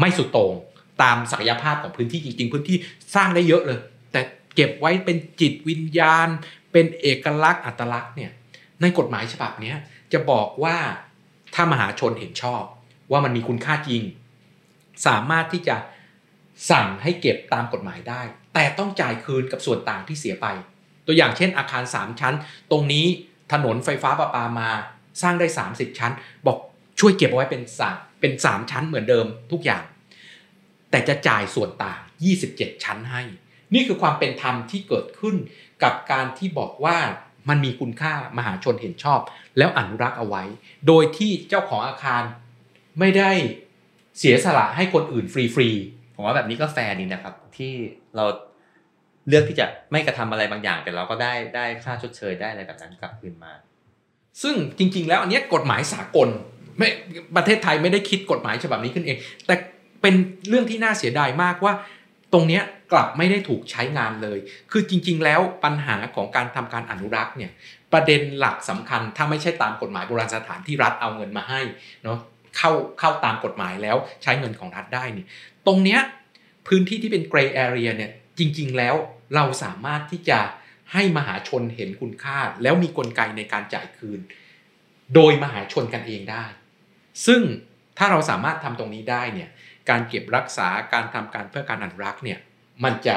ไม่สุดโต่งตามศักยภาพของพื้นที่จริง ๆ พื้นที่สร้างได้เยอะเลย แต่เก็บไว้เป็นจิตวิญญาณ เป็นเอกลักษณ์อัตลักษณ์เนี่ยในกฎหมายฉบับนี้จะบอกว่าถ้ามหาชนเห็นชอบว่ามันมีคุณค่าจริง สามารถที่จะ สั่งให้เก็บตามกฎหมายได้ แต่ต้องจ่ายคืนกับส่วนต่างที่เสียไป ตัวอย่างเช่นอาคาร 3 ชั้น ตรงนี้ถนนไฟฟ้าประปามา สร้างได้ 30 ชั้น บอกช่วยเก็บเอาไว้เป็นสามเป็น 3 ชั้นเหมือนเดิมทุกอย่าง แต่จะจ่ายส่วนต่าง 27 ชั้นให้ นี่คือความเป็นธรรมที่เกิดขึ้นกับการที่บอกว่ามันมีคุณค่ามหาชนเห็นชอบ แล้วอนุรักษ์เอาไว้ โดยที่เจ้าของอาคารไม่ได้เสียสละให้คนอื่นฟรี ผมว่าแบบนี้ก็แฟร์ดีนะครับ ที่เราเลือกที่จะไม่กระทำอะไรบางอย่าง แต่เราก็ได้ได้ค่าชดเชยได้อะไรแบบนั้นกลับคืนมา ซึ่งจริง ๆ แล้วอันเนี้ยกฎหมายสากลไม่ประเทศไทยไม่ได้คิดกฎหมายฉบับนี้ขึ้นเอง แต่เป็นเรื่องที่น่าเสียดายมากว่า ตรงเนี้ยกลับไม่ได้ถูกใช้งานเลย คือจริง ๆ แล้วปัญหาของการทำการอนุรักษ์เนี่ยประเด็นหลักสำคัญถ้าไม่ใช่ตามกฎหมายโบราณสถานที่รัฐเอาเงินมาให้เนาะเข้าเข้าตามกฎหมายแล้วใช้เงินของรัฐได้เนี่ย ตรงเนี้ยพื้นที่ที่เป็น gray area เนี่ยจริง ๆ แล้วเราสามารถที่จะให้มหาชนเห็นคุณค่า แล้วมีกลไกในการจ่ายคืน โดยมหาชนกันเองได้ ซึ่งถ้าเราสามารถทำตรงนี้ได้เนี่ยการเก็บรักษาการทำการเพื่อการอนุรักษ์เนี่ยมันจะ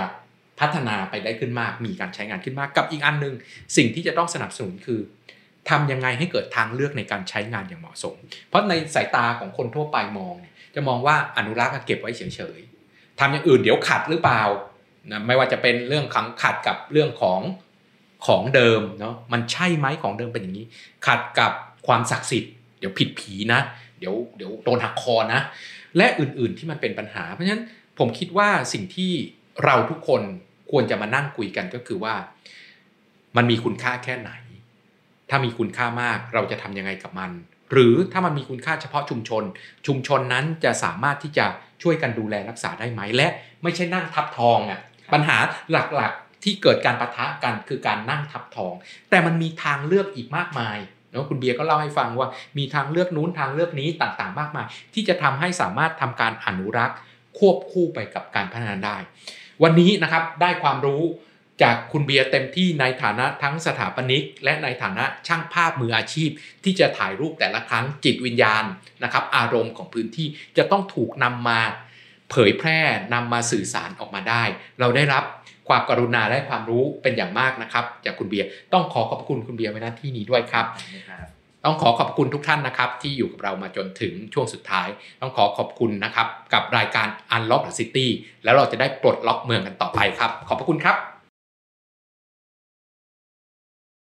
พัฒนาไปได้ขึ้นมาก มีการใช้งานขึ้นมากกับอีกอันหนึงสิ่งที่จะต้องสนับสนุนคือทำยังไงให้เกิดทางเลือกในการใช้งานอย่างเหมาะสม เพราะในสายตาของคนทั่วไปมองเนี่ย จะมองว่าอนุรักษ์เก็บไว้เฉยๆทำอย่างอื่นเดี๋ยวขัดหรือเปล่านะไม่ว่าจะเป็นเรื่องขังขัดกับเรื่องของของเดิมเนาะมันใช่ไหมของเดิมเป็นอย่างนี้ ขัดกับความศักดิ์สิทธิ์ เดี๋ยวผิดผีนะ เดี๋ยวเดี๋ยวโดนหักคอนะ และอื่นๆที่มันเป็นปัญหา เพราะฉะนั้นผมคิดว่าสิ่งที่เราทุกคนควรจะมานั่งคุยกันก็คือว่า มันมีคุณค่าแค่ไหน ถ้ามีคุณค่ามากเราจะทำยังไงกับมัน หรือถ้ามันมีคุณค่าเฉพาะชุมชน ชุมชนนั้นจะสามารถที่จะช่วยกันดูแลรักษาได้ไหมและไม่ใช่นั่งทับทองอะ่ะปัญหาหลักๆที่เกิดการประทะกันคือการนั่งทับทอง แต่มันมีทางเลือกอีกมากมายเนาะคุณเบียร์ก็เล่าให้ฟังว่ามีทางเลือกนู้นทางเลือกนี้ต่างๆ มากมาย ที่จะทำให้สามารถทำการอนุรักษ์ ควบคู่ไปกับการพัฒนาได้ วันนี้นะครับได้ความรู้ จากคุณเบียร์เต็มที่ในฐานะทั้งสถาปนิก และในฐานะช่างภาพมืออาชีพ ที่จะถ่ายรูปแต่ละครั้งจิตวิญญาณนะครับ อารมณ์ของพื้นที่จะต้องถูกนำมาเผยแพร่นำมาสื่อสารออกมาได้ เราได้รับความกรุณาและความรู้เป็นอย่างมากนะครับ จากคุณเบียร์ต้องขอขอบคุณคุณเบียร์ไว้ณที่นี้ด้วยครับ ต้องขอขอบคุณทุกท่านนะครับ ที่อยู่กับเรามาจนถึงช่วงสุดท้าย ต้องขอขอบคุณนะครับ กับรายการ Unlock the City แล้วเราจะได้ปลดล็อกเมืองกันต่อไปครับ ขอบพระคุณครับ